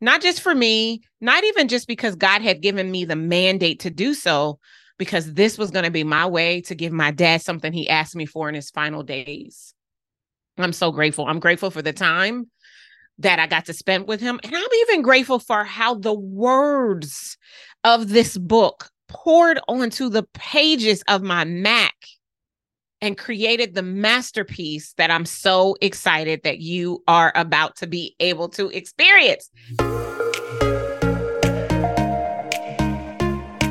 not just for me, not even just because God had given me the mandate to do so, because this was going to be my way to give my dad something he asked me for in his final days. I'm so grateful. I'm grateful for the time that I got to spend with him. And I'm even grateful for how the words of this book poured onto the pages of my Mac and created the masterpiece that I'm so excited that you are about to be able to experience.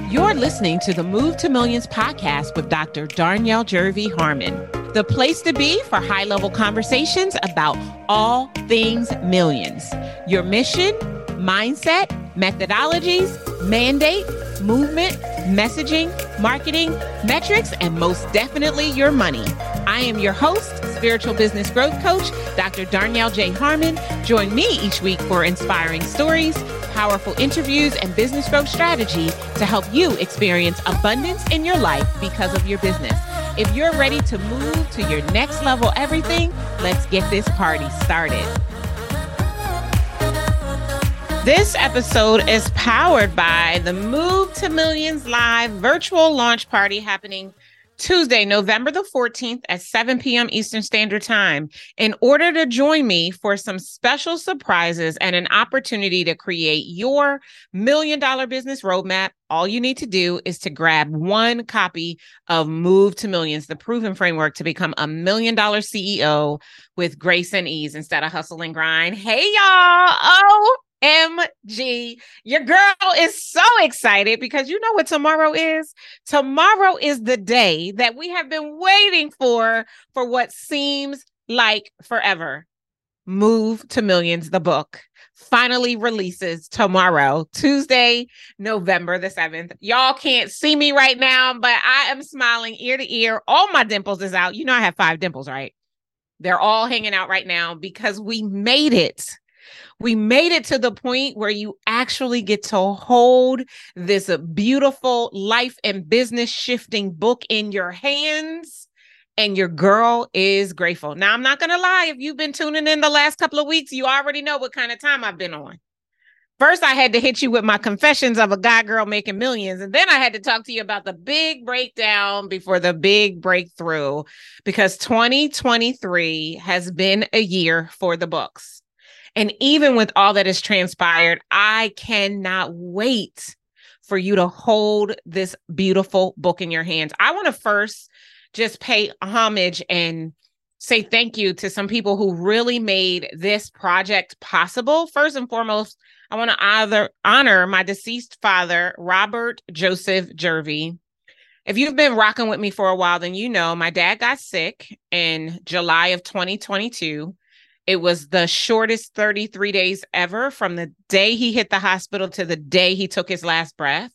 You're listening to the Move to Millions podcast with Dr. Darnyelle Jervey Harmon, the place to be for high level conversations about all things millions. Your mission, mindset, methodologies, mandate, movement, messaging, marketing, metrics, and most definitely your money. I am your host, spiritual business growth coach, Dr. Darnyelle J. Harmon. Join me each week for inspiring stories powerful interviews and business growth strategy to help you experience abundance in your life because of your business. If you're ready to move to your next level everything, let's get this party started. This episode is powered by the Move to Millions Live virtual launch party happening Tuesday, November the 14th at 7 p.m. Eastern Standard Time. In order to join me for some special surprises and an opportunity to create your million dollar business roadmap, all you need to do is to grab one copy of Move to Millions, the proven framework to become a million dollar CEO with grace and ease instead of hustle and grind. Hey, y'all. Oh, MG. Your girl is so excited because you know what tomorrow is? Tomorrow is the day that we have been waiting for for what seems like forever. Move to Millions, the book finally releases tomorrow, Tuesday, November the 7th. Y'all can't see me right now, but I am smiling ear to ear. All my dimples is out. You know, I have five dimples, right? They're all hanging out right now because we made it we made it to the point where you actually get to hold this beautiful life and business shifting book in your hands. And your girl is grateful. Now, I'm not going to lie. If you've been tuning in the last couple of weeks, you already know what kind of time I've been on. First, I had to hit you with my confessions of a guy girl making millions. And then I had to talk to you about the big breakdown before the big breakthrough because 2023 has been a year for the books. And even with all that has transpired, I cannot wait for you to hold this beautiful book in your hands. I want to first just pay homage and say thank you to some people who really made this project possible. First and foremost, I want to either honor my deceased father, Robert Joseph Jervey. If you've been rocking with me for a while, then you know my dad got sick in July of 2022. It was the shortest 33 days ever from the day he hit the hospital to the day he took his last breath.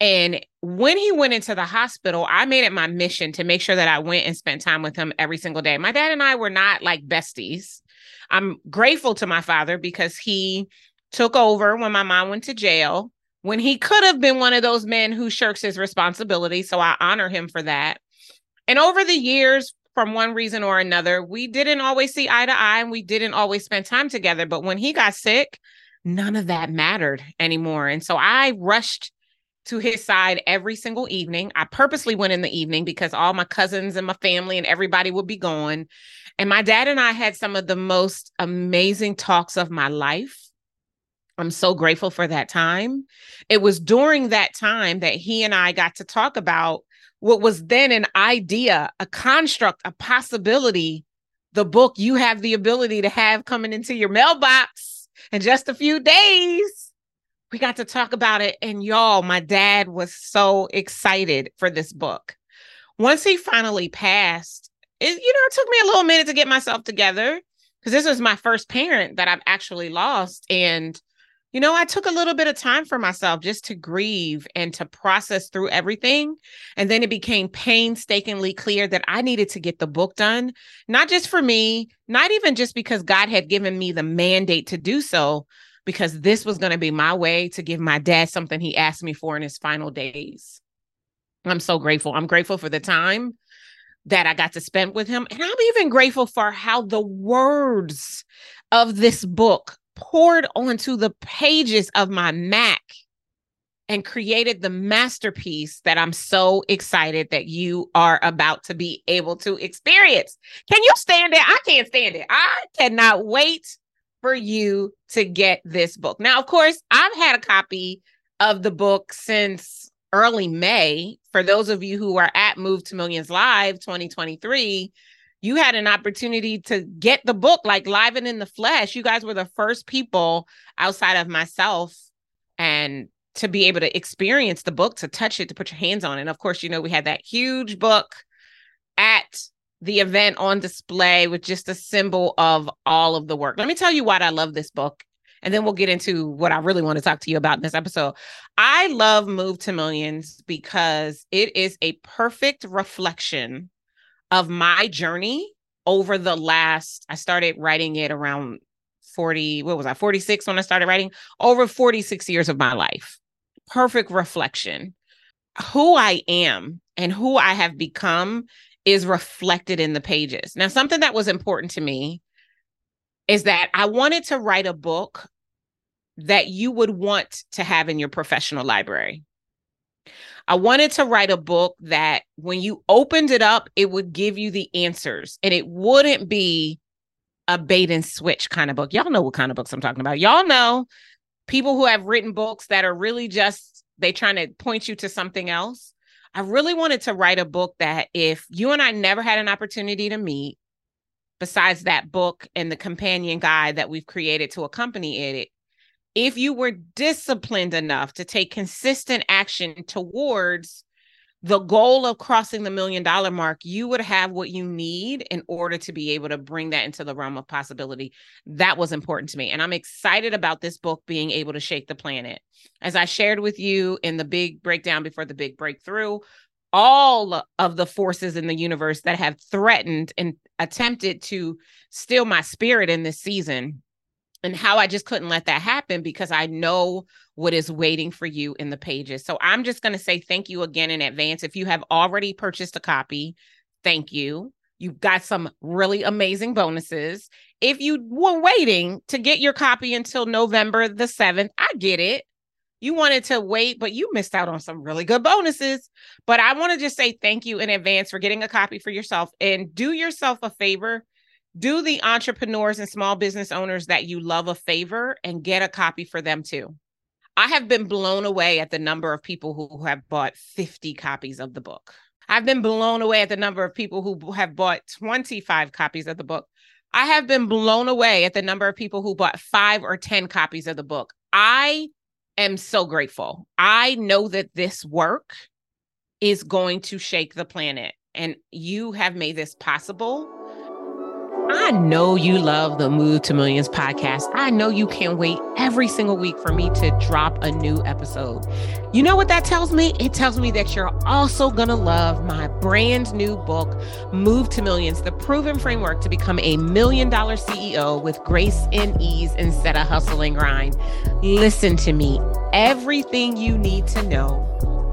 And when he went into the hospital, I made it my mission to make sure that I went and spent time with him every single day. My dad and I were not like besties. I'm grateful to my father because he took over when my mom went to jail, when he could have been one of those men who shirks his responsibility. So I honor him for that. And over the years, from one reason or another, we didn't always see eye to eye and we didn't always spend time together. But when he got sick, none of that mattered anymore. And so I rushed to his side every single evening. I purposely went in the evening because all my cousins and my family and everybody would be gone. And my dad and I had some of the most amazing talks of my life. I'm so grateful for that time. It was during that time that he and I got to talk about what was then an idea, a construct, a possibility, the book you have the ability to have coming into your mailbox in just a few days. We got to talk about it. And y'all, my dad was so excited for this book. Once he finally passed, it, you know, it took me a little minute to get myself together because this was my first parent that I've actually lost. And you know, I took a little bit of time for myself just to grieve and to process through everything. And then it became painstakingly clear that I needed to get the book done, not just for me, not even just because God had given me the mandate to do so, because this was going to be my way to give my dad something he asked me for in his final days. I'm so grateful. I'm grateful for the time that I got to spend with him. And I'm even grateful for how the words of this book poured onto the pages of my Mac and created the masterpiece that I'm so excited that you are about to be able to experience. Can you stand it? I can't stand it. I cannot wait for you to get this book. Now, of course, I've had a copy of the book since early May. For those of you who are at Move to Millions Live 2023, you had an opportunity to get the book like live and in the flesh. You guys were the first people outside of myself and to be able to experience the book, to touch it, to put your hands on it. And of course, you know, we had that huge book at the event on display with just a symbol of all of the work. Let me tell you why I love this book. And then we'll get into what I really want to talk to you about in this episode. I love Move to Millions because it is a perfect reflection of my journey over the last, I started writing it around 40, what was I, 46 when I started writing, over 46 years of my life. Perfect reflection. Who I am and who I have become is reflected in the pages. Now, something that was important to me is that I wanted to write a book that you would want to have in your professional library. I wanted to write a book that when you opened it up, it would give you the answers and it wouldn't be a bait and switch kind of book. Y'all know what kind of books I'm talking about. Y'all know people who have written books that are really just they trying to point you to something else. I really wanted to write a book that if you and I never had an opportunity to meet, besides that book and the companion guide that we've created to accompany it, if you were disciplined enough to take consistent action towards the goal of crossing the million dollar mark, you would have what you need in order to be able to bring that into the realm of possibility. That was important to me. And I'm excited about this book being able to shake the planet. As I shared with you in the big breakdown before the big breakthrough, all of the forces in the universe that have threatened and attempted to steal my spirit in this season and how I just couldn't let that happen because I know what is waiting for you in the pages. So I'm just going to say thank you again in advance. If you have already purchased a copy, thank you. You've got some really amazing bonuses. If you were waiting to get your copy until November the 7th, I get it. You wanted to wait, but you missed out on some really good bonuses. But I want to just say thank you in advance for getting a copy for yourself and do yourself a favor do the entrepreneurs and small business owners that you love a favor and get a copy for them too. I have been blown away at the number of people who have bought 50 copies of the book. I've been blown away at the number of people who have bought 25 copies of the book. I have been blown away at the number of people who bought five or 10 copies of the book. I am so grateful. I know that this work is going to shake the planet, and you have made this possible I know you love the Move to Millions podcast. I know you can't wait every single week for me to drop a new episode. You know what that tells me? It tells me that you're also going to love my brand new book, Move to Millions The Proven Framework to Become a Million Dollar CEO with Grace and Ease instead of hustle and grind. Listen to me. Everything you need to know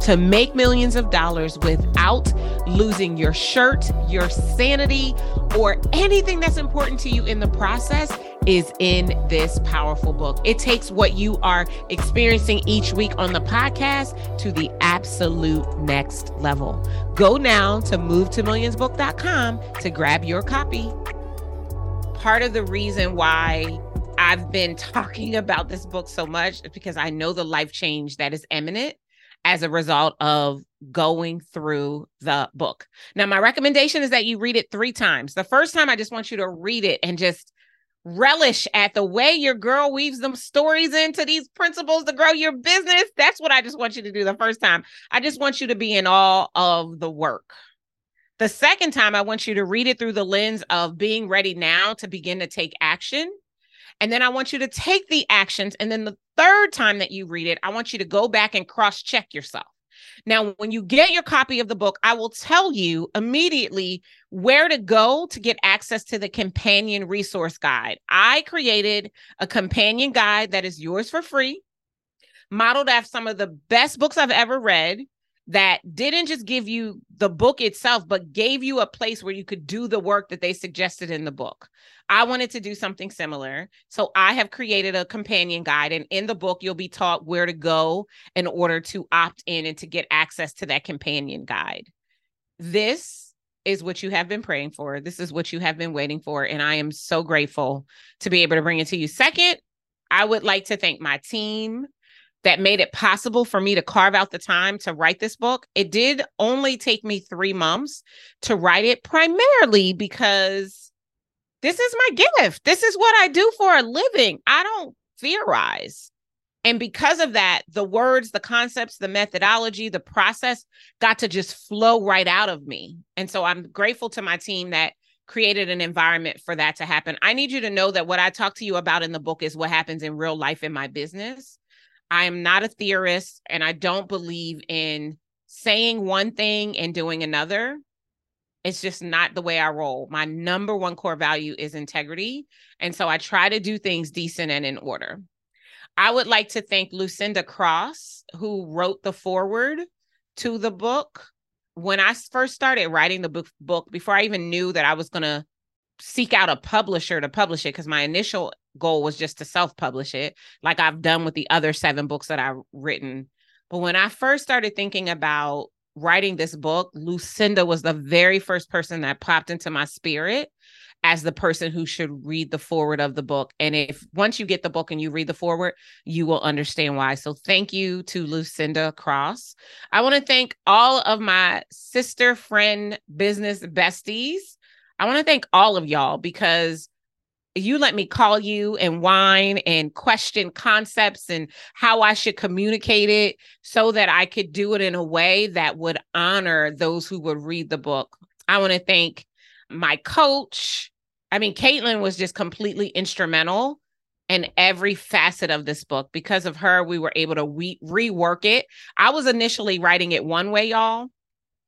to make millions of dollars without losing your shirt, your sanity, or anything that's important to you in the process is in this powerful book. It takes what you are experiencing each week on the podcast to the absolute next level. Go now to movetomillionsbook.com to grab your copy. Part of the reason why I've been talking about this book so much is because I know the life change that is imminent as a result of going through the book. Now, my recommendation is that you read it three times. The first time, I just want you to read it and just relish at the way your girl weaves them stories into these principles to grow your business. That's what I just want you to do the first time. I just want you to be in awe of the work. The second time, I want you to read it through the lens of being ready now to begin to take action. And then I want you to take the actions. And then the third time that you read it, I want you to go back and cross check yourself. Now, when you get your copy of the book, I will tell you immediately where to go to get access to the companion resource guide. I created a companion guide that is yours for free, modeled after some of the best books I've ever read. That didn't just give you the book itself, but gave you a place where you could do the work that they suggested in the book. I wanted to do something similar. So I have created a companion guide. And in the book, you'll be taught where to go in order to opt in and to get access to that companion guide. This is what you have been praying for. This is what you have been waiting for. And I am so grateful to be able to bring it to you. Second, I would like to thank my team that made it possible for me to carve out the time to write this book. It did only take me three months to write it, primarily because this is my gift. This is what I do for a living. I don't theorize. And because of that, the words, the concepts, the methodology, the process got to just flow right out of me. And so I'm grateful to my team that created an environment for that to happen. I need you to know that what I talk to you about in the book is what happens in real life in my business. I am not a theorist and I don't believe in saying one thing and doing another. It's just not the way I roll. My number one core value is integrity. And so I try to do things decent and in order. I would like to thank Lucinda Cross, who wrote the foreword to the book. When I first started writing the book, book before I even knew that I was going to seek out a publisher to publish it, because my initial goal was just to self-publish it like I've done with the other seven books that I've written. But when I first started thinking about writing this book, Lucinda was the very first person that popped into my spirit as the person who should read the forward of the book. And if once you get the book and you read the forward, you will understand why. So thank you to Lucinda Cross. I want to thank all of my sister, friend, business besties. I want to thank all of y'all because you let me call you and whine and question concepts and how I should communicate it so that I could do it in a way that would honor those who would read the book. I want to thank my coach. I mean, Caitlin was just completely instrumental in every facet of this book. Because of her, we were able to re- rework it. I was initially writing it one way, y'all.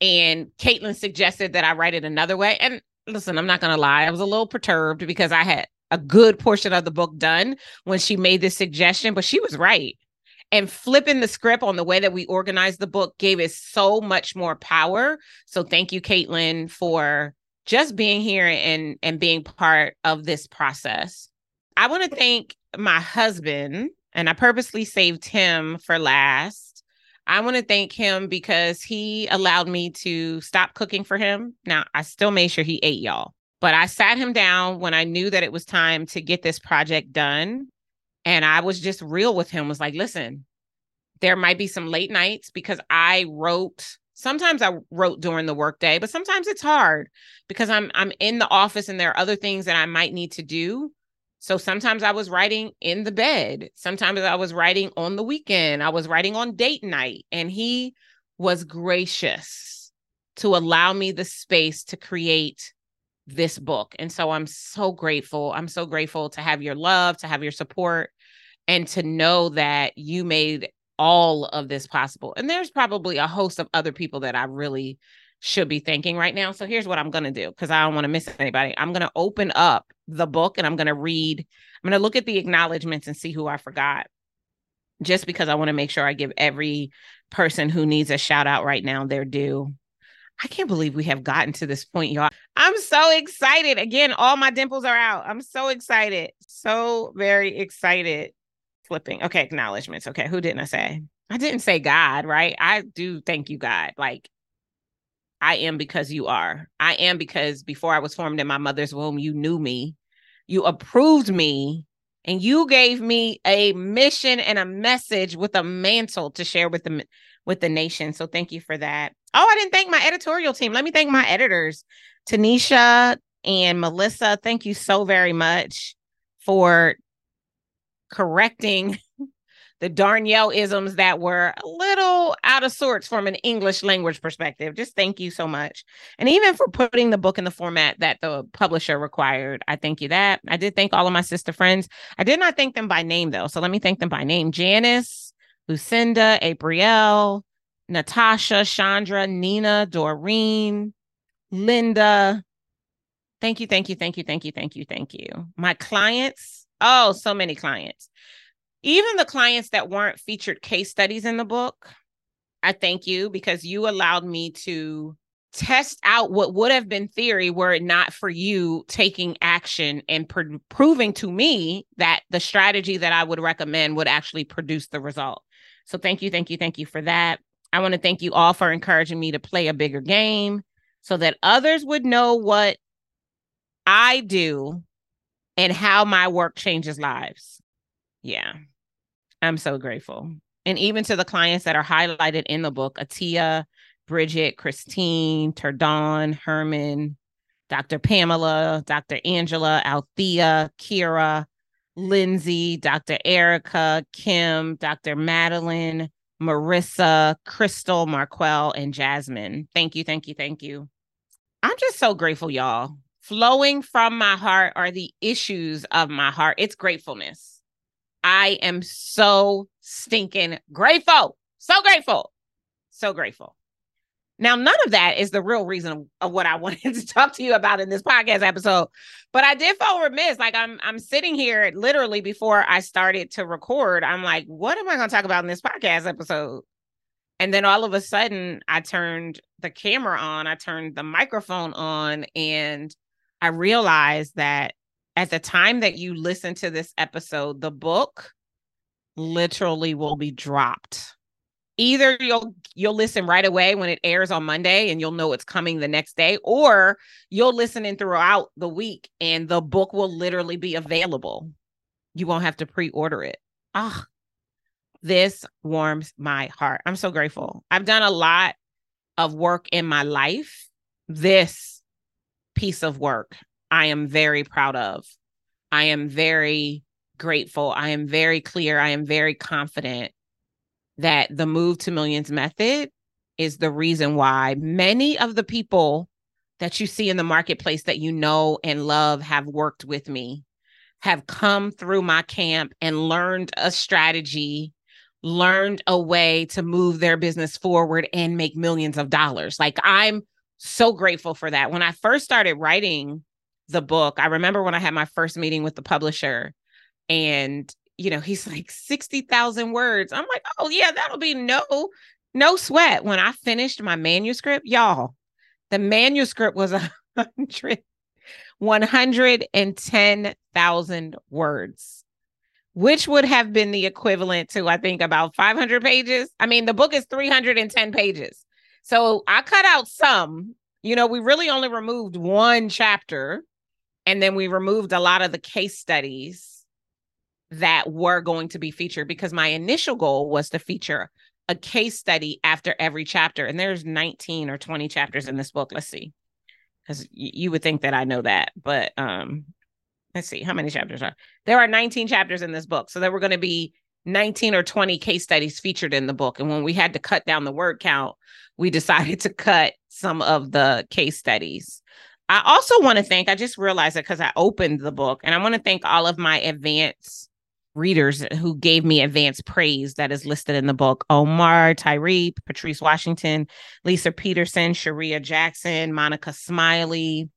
And Caitlin suggested that I write it another way. And listen, I'm not going to lie. I was a little perturbed because I had a good portion of the book done when she made this suggestion, but she was right. And flipping the script on the way that we organized the book gave it so much more power. So thank you, Caitlin, for just being here and and being part of this process. I want to thank my husband, and I purposely saved him for last. I want to thank him because he allowed me to stop cooking for him. Now, I still made sure he ate y'all. But I sat him down when I knew that it was time to get this project done. And I was just real with him, was like, listen, there might be some late nights because I wrote sometimes I wrote during the workday, but sometimes it's hard because I'm I'm in the office and there are other things that I might need to do. So sometimes I was writing in the bed. Sometimes I was writing on the weekend. I was writing on date night and he was gracious to allow me the space to create this book. And so I'm so grateful. I'm so grateful to have your love, to have your support, and to know that you made all of this possible. And there's probably a host of other people that I really should be thanking right now. So here's what I'm going to do because I don't want to miss anybody. I'm going to open up the book and I'm going to read, I'm going to look at the acknowledgments and see who I forgot. Just because I want to make sure I give every person who needs a shout out right now their due. I can't believe we have gotten to this point, y'all. I'm so excited. Again, all my dimples are out. I'm so excited. So very excited. Flipping. Okay, acknowledgments. Okay, who didn't I say? I didn't say God, right? I do thank you, God. Like, I am because you are. I am because before I was formed in my mother's womb, you knew me, you approved me, and you gave me a mission and a message with a mantle to share with the with the nation. So thank you for that. Oh, I didn't thank my editorial team. Let me thank my editors, Tanisha and Melissa. Thank you so very much for correcting the Darnyelle isms that were a little out of sorts from an English language perspective. Just thank you so much. And even for putting the book in the format that the publisher required. I thank you that. I did thank all of my sister friends. I did not thank them by name though. So let me thank them by name. Janice, Lucinda, Abrielle, Natasha, Chandra, Nina, Doreen, Linda. Thank you, thank you, thank you, thank you, thank you, thank you. My clients, oh, so many clients. Even the clients that weren't featured case studies in the book, I thank you because you allowed me to test out what would have been theory were it not for you taking action and pr- proving to me that the strategy that I would recommend would actually produce the result. So thank you, thank you, thank you for that. I want to thank you all for encouraging me to play a bigger game so that others would know what I do and how my work changes lives. Yeah. I'm so grateful. And even to the clients that are highlighted in the book, Atia, Bridget, Christine, Turdon, Herman, Dr. Pamela, Dr. Angela, Althea, Kira, Lindsay, Dr. Erica, Kim, Dr. Madeline, Marissa, Crystal, Marquel, and Jasmine. Thank you, thank you, thank you. I'm just so grateful, y'all. Flowing from my heart are the issues of my heart. It's gratefulness. I am so stinking grateful. So grateful. So grateful. Now, none of that is the real reason of what I wanted to talk to you about in this podcast episode. But I did feel remiss. Like I'm I'm sitting here literally before I started to record. I'm like, what am I going to talk about in this podcast episode? And then all of a sudden I turned the camera on, I turned the microphone on, and I realized that at the time that you listen to this episode, the book literally will be dropped either you'll you'll listen right away when it airs on Monday and you'll know it's coming the next day or you'll listen in throughout the week and the book will literally be available. You won't have to pre-order it. Ah. This warms my heart. I'm so grateful. I've done a lot of work in my life. This piece of work I am very proud of. I am very grateful. I am very clear. I am very confident that the move to millions method is the reason why many of the people that you see in the marketplace that you know and love have worked with me, have come through my camp and learned a strategy, learned a way to move their business forward and make millions of dollars. Like I'm so grateful for that. When I first started writing the book, I remember when I had my first meeting with the publisher and you know, he's like 60,000 words. I'm like, oh, yeah, that'll be no, no sweat. When I finished my manuscript, y'all, the manuscript was a hundred, 110,000 words, which would have been the equivalent to, I think, about 500 pages. I mean, the book is 310 pages. So I cut out some, you know, we really only removed one chapter and then we removed a lot of the case studies that were going to be featured because my initial goal was to feature a case study after every chapter. And there's 19 or 20 chapters in this book. Let's see. Because y- you would think that I know that, but um, let's see how many chapters are there are 19 chapters in this book. So there were going to be 19 or 20 case studies featured in the book. And when we had to cut down the word count, we decided to cut some of the case studies. I also want to thank, I just realized it because I opened the book, and I want to thank all of my advanced readers who gave me advanced praise that is listed in the book Omar Tyree, Patrice Washington, Lisa Peterson, Sharia Jackson, Monica Smiley,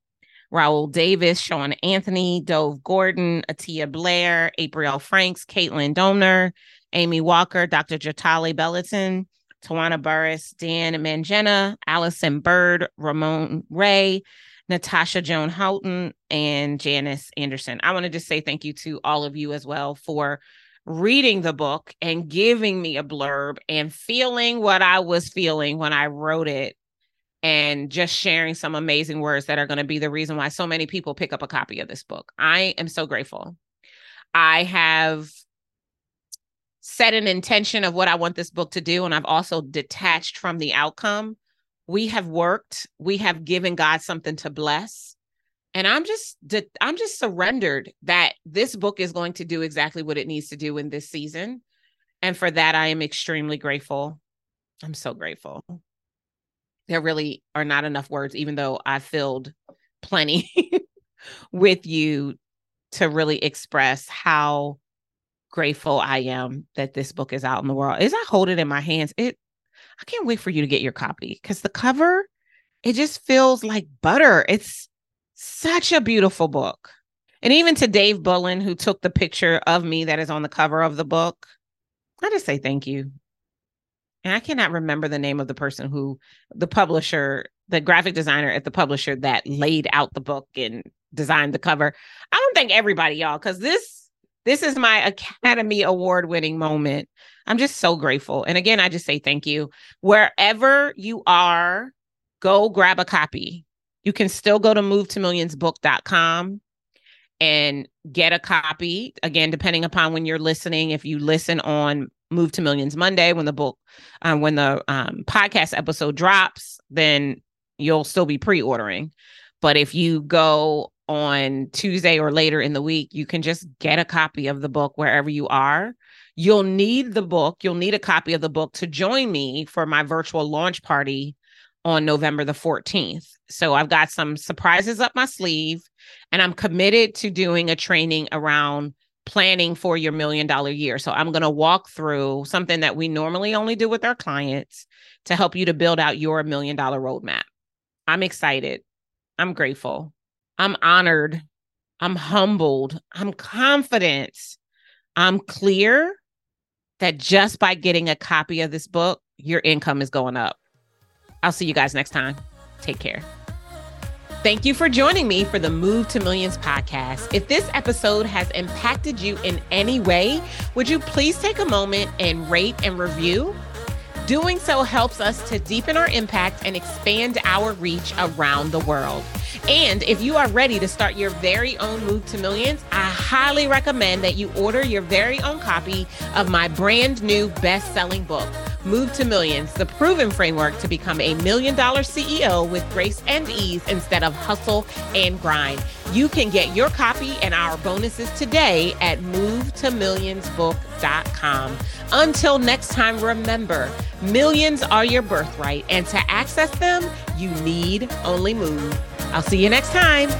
Raul Davis, Sean Anthony, Dov Gordon, Atia Blair, April Franks, Caitlin Domner, Amy Walker, Dr. Jatali Belleton, Tawana Burris, Dan Mangena, Allison Bird, Ramon Ray, Natasha Joan Houghton, and Janice Anderson. I want to just say thank you to all of you as well for reading the book and giving me a blurb and feeling what I was feeling when I wrote it and just sharing some amazing words that are going to be the reason why so many people pick up a copy of this book. I am so grateful. I have set an intention of what I want this book to do, and I've also detached from the outcome we have worked we have given god something to bless. And i'm just i'm just surrendered that this book is going to do exactly what it needs to do in this season. And for that i am extremely grateful. I'm so grateful. There really are not enough words even though i filled plenty with you to really express how grateful i am that this book is out in the world. As i hold it in my hands it I can't wait for you to get your copy because the cover, it just feels like butter. It's such a beautiful book. And even to Dave Bullen, who took the picture of me that is on the cover of the book, I just say thank you. and I cannot remember the name of the person who the publisher, the graphic designer at the publisher that laid out the book and designed the cover. I don't think everybody, y'all, because this this is my Academy Award winning moment. I'm just so grateful. And again, I just say thank you. Wherever you are, go grab a copy. You can still go to movetomillionsbook.com and get a copy. Again, depending upon when you're listening, if you listen on Move to Millions Monday when the book, um, when the um, podcast episode drops, then you'll still be pre-ordering. But if you go on Tuesday or later in the week, you can just get a copy of the book wherever you are. You'll need the book, you'll need a copy of the book to join me for my virtual launch party on November the 14th. So I've got some surprises up my sleeve and I'm committed to doing a training around planning for your million dollar year. So I'm going to walk through something that we normally only do with our clients to help you to build out your million dollar roadmap. I'm excited. I'm grateful. I'm honored. I'm humbled. I'm confident. I'm clear that just by getting a copy of this book, your income is going up. I'll see you guys next time. Take care. Thank you for joining me for the Move to Millions podcast. If this episode has impacted you in any way, would you please take a moment and rate and review? Doing so helps us to deepen our impact and expand our reach around the world. And if you are ready to start your very own move to millions, I highly recommend that you order your very own copy of my brand new best selling book. Move to Millions, the proven framework to become a million dollar CEO with grace and ease instead of hustle and grind. You can get your copy and our bonuses today at movetomillionsbook.com. Until next time, remember millions are your birthright, and to access them, you need only move. I'll see you next time.